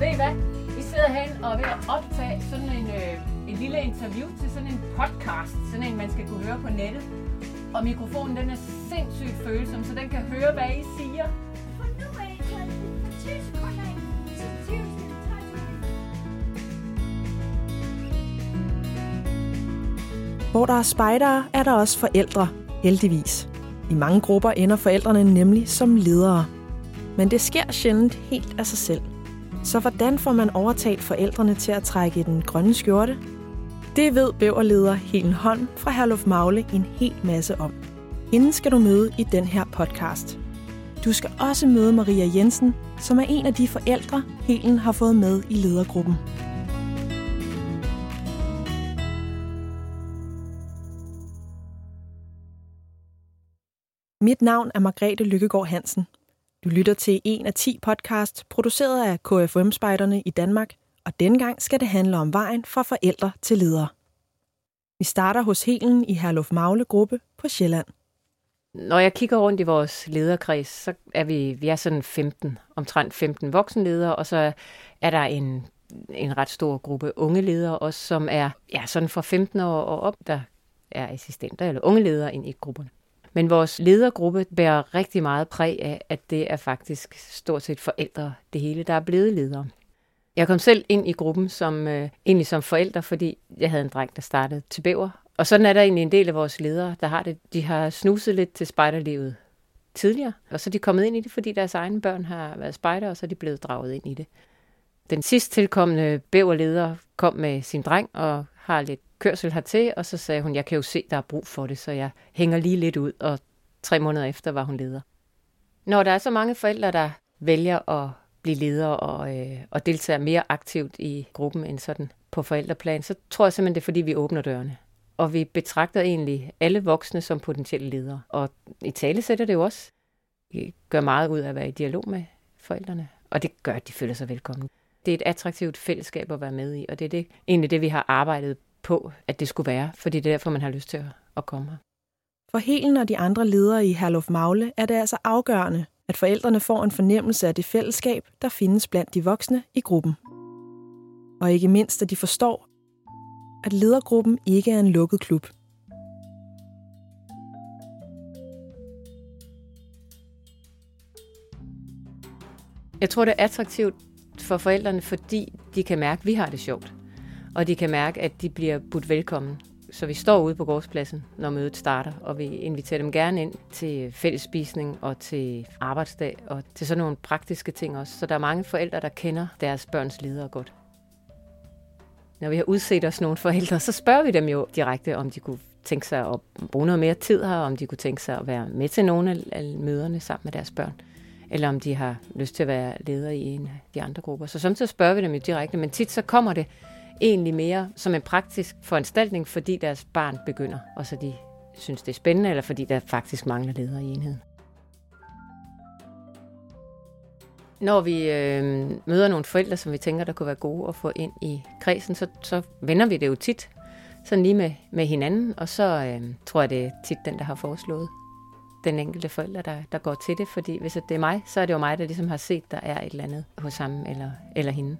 Ved I hvad? Vi sidder herinde og er ved at optage sådan en, øh, en lille interview til sådan en podcast. Sådan en, man skal kunne høre på nettet. Og mikrofonen den er sindssygt følsom, så den kan høre, hvad I siger. For nu er det for 20 sekunder af. Så 20 Hvor der er spejdere, er der også forældre, heldigvis. I mange grupper ender forældrene nemlig som ledere. Men det sker sjældent helt af sig selv. Så hvordan får man overtalt forældrene til at trække i den grønne skjorte? Det ved bæverleder Helen Holm fra Herluf Magle en hel masse om. Hende skal du møde i den her podcast. Du skal også møde Maria Jensen, som er en af de forældre, Helen har fået med i ledergruppen. Mit navn er Margrethe Lykkegaard Hansen. Du lytter til en af 10 podcast, produceret af KFM-spejderne i Danmark, og denne gang skal det handle om vejen fra forældre til ledere. Vi starter hos Helen i Herluf Magle gruppe på Sjælland. Når jeg kigger rundt i vores lederkreds, så er vi, vi er sådan 15, omtrent 15 voksenledere, og så er der en, en ret stor gruppe unge ledere også, som er ja, sådan fra 15 år og op, der er assistenter eller unge ledere ind i grupperne. Men vores ledergruppe bærer rigtig meget præg af, at det er faktisk stort set forældre, det hele, der er blevet ledere. Jeg kom selv ind i gruppen som, øh, egentlig som forælder, fordi jeg havde en dreng, der startede til bæver. Og sådan er der egentlig en del af vores ledere, der har det. De har snuset lidt til spejderlivet tidligere, og så er de kommet ind i det, fordi deres egne børn har været spejder, og så er de blevet draget ind i det. Den sidst tilkommende bæverleder kom med sin dreng og har lidt kørsel hertil, og så sagde hun, jeg kan jo se, der er brug for det, så jeg hænger lige lidt ud, og tre måneder efter var hun leder. Når der er så mange forældre, der vælger at blive leder og, øh, og deltager mere aktivt i gruppen end sådan på forældreplan, så tror jeg simpelthen, det er fordi, vi åbner dørene. Og vi betragter egentlig alle voksne som potentielle ledere. Og i tale sætter det jo også. Vi gør meget ud af at være i dialog med forældrene, og det gør, at de føler sig velkomne. Det er et attraktivt fællesskab at være med i, og det er det, egentlig det, vi har arbejdet på, at det skulle være, fordi det er derfor, man har lyst til at, at komme her. For Helen og de andre ledere i Herluf Magle er det altså afgørende, at forældrene får en fornemmelse af det fællesskab, der findes blandt de voksne i gruppen. Og ikke mindst, at de forstår, at ledergruppen ikke er en lukket klub. Jeg tror, det er attraktivt for forældrene, fordi de kan mærke, at vi har det sjovt. Og de kan mærke, at de bliver budt velkommen. Så vi står ude på gårdspladsen, når mødet starter, og vi inviterer dem gerne ind til fællesspisning og til arbejdsdag og til sådan nogle praktiske ting også. Så der er mange forældre, der kender deres børns ledere godt. Når vi har udset os nogle forældre, så spørger vi dem jo direkte, om de kunne tænke sig at bruge noget mere tid her, om de kunne tænke sig at være med til nogle af møderne sammen med deres børn, eller om de har lyst til at være leder i en af de andre grupper. Så samtidig spørger vi dem jo direkte, men tit så kommer det egentlig mere som en praktisk foranstaltning, fordi deres barn begynder, og så de synes, det er spændende, eller fordi der faktisk mangler ledere i enheden. Når vi øh, møder nogle forældre, som vi tænker, der kunne være gode at få ind i kredsen, så, så vender vi det jo tit sådan lige med, med hinanden, og så øh, tror jeg, det er tit den, der har foreslået den enkelte forælder, der, der går til det, fordi hvis det er mig, så er det jo mig, der ligesom har set, der er et eller andet hos ham eller, eller hende.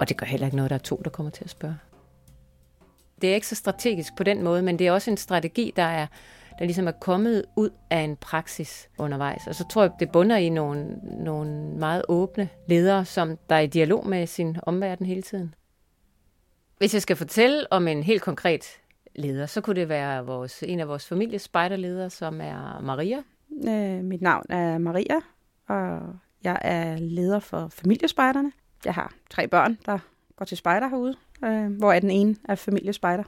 Og det gør heller ikke noget, der er to, der kommer til at spørge. Det er ikke så strategisk på den måde, men det er også en strategi, der er der ligesom er kommet ud af en praksis undervejs. Og så tror jeg, det bunder i nogle, nogle meget åbne ledere, som der er i dialog med sin omverden hele tiden. Hvis jeg skal fortælle om en helt konkret leder, så kunne det være vores, en af vores familiespejderledere, som er Maria. Øh, mit navn er Maria, og jeg er leder for familiespejderne. Jeg har tre børn, der går til spejder herude, øh, hvor er den ene er familiespejder.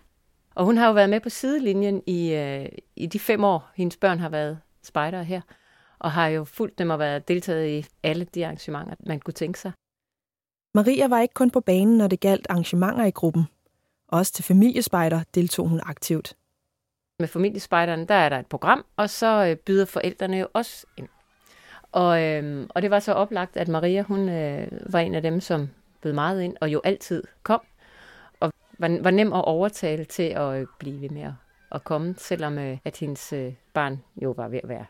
Og hun har jo været med på sidelinjen i, øh, i de fem år, hendes børn har været spejdere her, og har jo fulgt dem og været deltaget i alle de arrangementer, man kunne tænke sig. Maria var ikke kun på banen, når det galt arrangementer i gruppen. Også til familiespejder deltog hun aktivt. Med familiespejderen, der er der et program, og så øh, byder forældrene jo også ind. Og, øh, og det var så oplagt, at Maria hun øh, var en af dem, som bød meget ind, og jo altid kom. Og var, var nem at overtale til at øh, blive ved med at, at komme, selvom øh, at hendes øh, barn jo var ved at være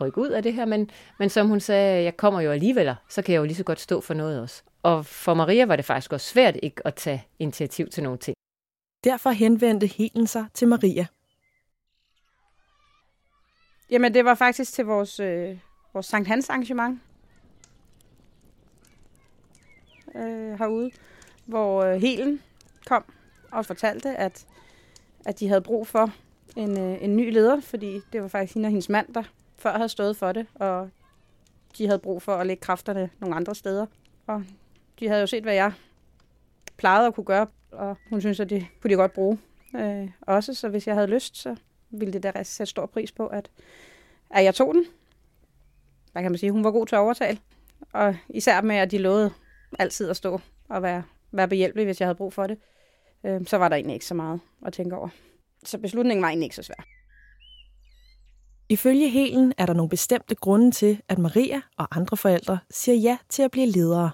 rykke ud af det her. Men, men som hun sagde, jeg kommer jo alligevel, så kan jeg jo lige så godt stå for noget også. Og for Maria var det faktisk også svært ikke at tage initiativ til nogle ting. Derfor henvendte Helen sig til Maria. Jamen, det var faktisk til vores, øh, vores Sankt Hans arrangement øh, herude, hvor øh, Helen kom og fortalte, at, at de havde brug for en, øh, en ny leder, fordi det var faktisk hende og hendes mand, der før havde stået for det, og de havde brug for at lægge kræfterne nogle andre steder. Og de havde jo set, hvad jeg plejede at kunne gøre, og hun synes, at det kunne de godt bruge øh, også. Så hvis jeg havde lyst, så ville det da sætte stor pris på, at, at jeg tog den. Hvad kan man sige? Hun var god til at overtale. Og især med, at de lovede altid at stå og være, være behjælpelig, hvis jeg havde brug for det. Øh, så var der egentlig ikke så meget at tænke over. Så beslutningen var egentlig ikke så svær. Ifølge Helen er der nogle bestemte grunde til, at Maria og andre forældre siger ja til at blive ledere.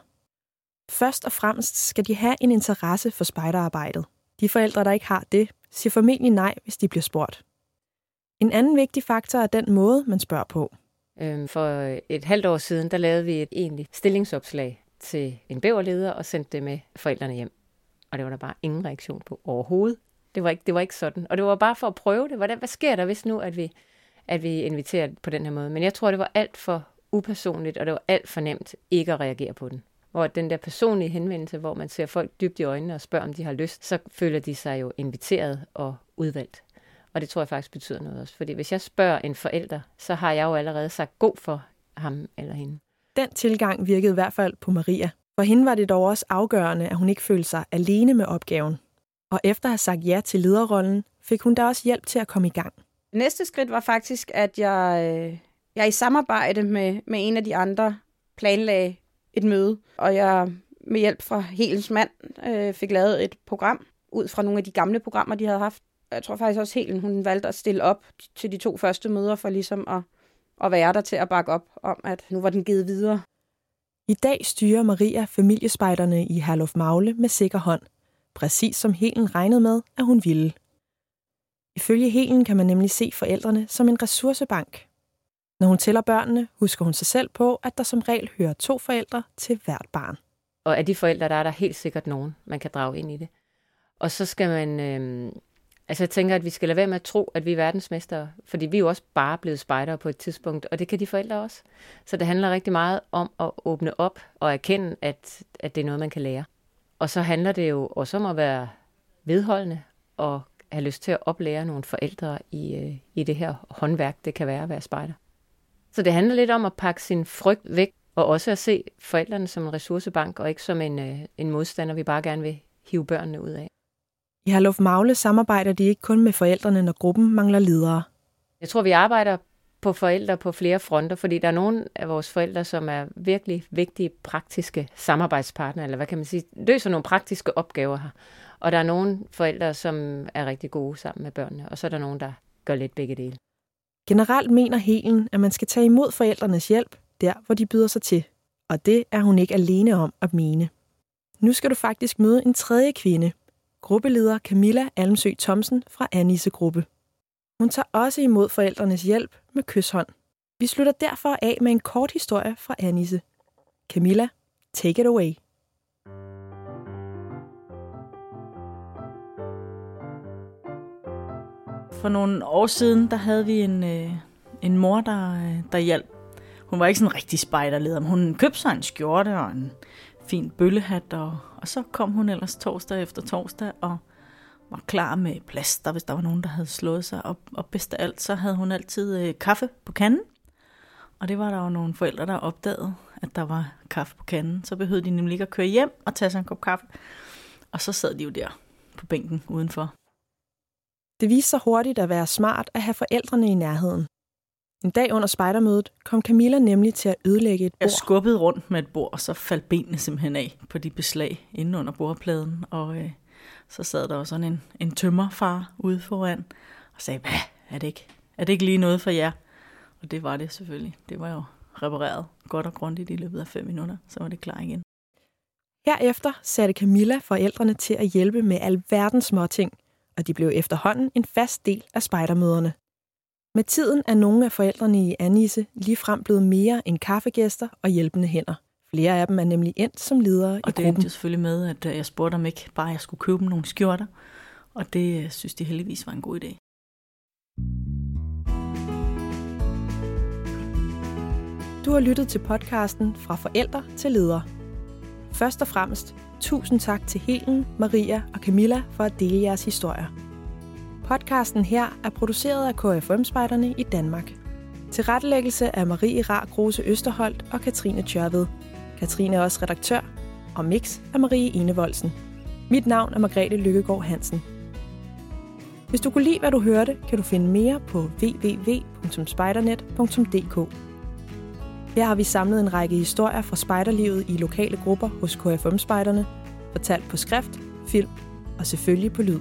Først og fremmest skal de have en interesse for spejderarbejdet. De forældre, der ikke har det, siger formentlig nej, hvis de bliver spurgt. En anden vigtig faktor er den måde, man spørger på. Øhm, for øh, et halvt år siden, der lavede vi et egentligt stillingsopslag til en bæverleder og sendte det med forældrene hjem. Og det var der bare ingen reaktion på overhovedet. Det var ikke, det var ikke sådan. Og det var bare for at prøve det. Hvordan, hvad sker der, hvis nu, at vi, at vi inviterer på den her måde? Men jeg tror, det var alt for upersonligt, og det var alt for nemt ikke at reagere på den. Hvor den der personlige henvendelse, hvor man ser folk dybt i øjnene og spørger, om de har lyst, så føler de sig jo inviteret og udvalgt. Og det tror jeg faktisk betyder noget også. Fordi hvis jeg spørger en forælder, så har jeg jo allerede sagt god for ham eller hende. Den tilgang virkede i hvert fald på Maria. For hende var det dog også afgørende, at hun ikke følte sig alene med opgaven. Og efter at have sagt ja til lederrollen, fik hun da også hjælp til at komme i gang. Næste skridt var faktisk, at jeg, øh, jeg i samarbejde med, med en af de andre planlagde et møde, og jeg med hjælp fra Helens mand øh, fik lavet et program ud fra nogle af de gamle programmer, de havde haft. Jeg tror faktisk også, Helen hun valgte at stille op til de to første møder for ligesom at, at være der til at bakke op om, at nu var den givet videre. I dag styrer Maria familiespejderne i Herluf Magle med sikker hånd, præcis som Helen regnede med, at hun ville. Ifølge Helen kan man nemlig se forældrene som en ressourcebank. Når hun tæller børnene, husker hun sig selv på, at der som regel hører to forældre til hvert barn. Og af de forældre, der er der helt sikkert nogen, man kan drage ind i det. Og så skal man... Øh, altså jeg tænker, at vi skal lade være med at tro, at vi er verdensmestere. Fordi vi er jo også bare blevet spejdere på et tidspunkt, og det kan de forældre også. Så det handler rigtig meget om at åbne op og erkende, at, at det er noget, man kan lære. Og så handler det jo også om at være vedholdende og have lyst til at oplære nogle forældre i, øh, i det her håndværk, det kan være at være spejder. Så det handler lidt om at pakke sin frygt væk, og også at se forældrene som en ressourcebank, og ikke som en, øh, en modstander, vi bare gerne vil hive børnene ud af. I Herluf Magle samarbejder de ikke kun med forældrene, når gruppen mangler ledere. Jeg tror, vi arbejder på forældre på flere fronter, fordi der er nogle af vores forældre, som er virkelig vigtige praktiske samarbejdspartnere, eller hvad kan man sige, løser nogle praktiske opgaver her. Og der er nogle forældre, som er rigtig gode sammen med børnene, og så er der nogen, der gør lidt begge dele. Generelt mener Helen, at man skal tage imod forældrenes hjælp, der hvor de byder sig til. Og det er hun ikke alene om at mene. Nu skal du faktisk møde en tredje kvinde, gruppeleder Camilla Almsø Thomsen fra Anise Gruppe. Hun tager også imod forældrenes hjælp med kysshånd. Vi slutter derfor af med en kort historie fra Anise. Camilla, take it away. For nogle år siden, der havde vi en, øh, en mor, der, øh, der hjalp. Hun var ikke sådan en rigtig spejderleder, men hun købte sig en skjorte og en fin bøllehat, og, og så kom hun ellers torsdag efter torsdag og var klar med plaster, hvis der var nogen, der havde slået sig. Og, og bedst af alt, så havde hun altid øh, kaffe på kanden. Og det var der jo nogle forældre, der opdagede, at der var kaffe på kanden. Så behøvede de nemlig ikke at køre hjem og tage sig en kop kaffe. Og så sad de jo der på bænken udenfor. Det viste sig hurtigt at være smart at have forældrene i nærheden. En dag under spejdermødet kom Camilla nemlig til at ødelægge et Jeg bord. skubbede rundt med et bord, og så faldt benene simpelthen af på de beslag inde under bordpladen. Og øh, så sad der også sådan en, en tømmerfar ude foran og sagde, hvad, er det, ikke, er det ikke lige noget for jer? Og det var det selvfølgelig. Det var jo repareret godt og grundigt i løbet af fem minutter, så var det klar igen. Herefter satte Camilla forældrene til at hjælpe med alverdens småting, og de blev efterhånden en fast del af spejdermøderne. Med tiden er nogle af forældrene i Anise ligefrem blevet mere end kaffegæster og hjælpende hænder. Flere af dem er nemlig endt som ledere i Og det gruppen. endte selvfølgelig med, at øh, jeg spurgte om ikke bare jeg skulle købe dem nogle skjorter. Og det øh, synes de heldigvis var en god idé. Du har lyttet til podcasten Fra forældre til ledere. Først og fremmest, tusind tak til Helen, Maria og Camilla for at dele jeres historier. Podcasten her er produceret af KFM-spejderne i Danmark. Til rettelæggelse er Marie Rar Grose Østerholt og Katrine Tjørved. Katrine er også redaktør, og mix er Marie Enevoldsen. Mit navn er Margrethe Lykkegaard Hansen. Hvis du kunne lide, hvad du hørte, kan du finde mere på www.spidernet.dk. Her har vi samlet en række historier fra spejderlivet i lokale grupper hos KFM-spejderne, fortalt på skrift, film og selvfølgelig på lyd.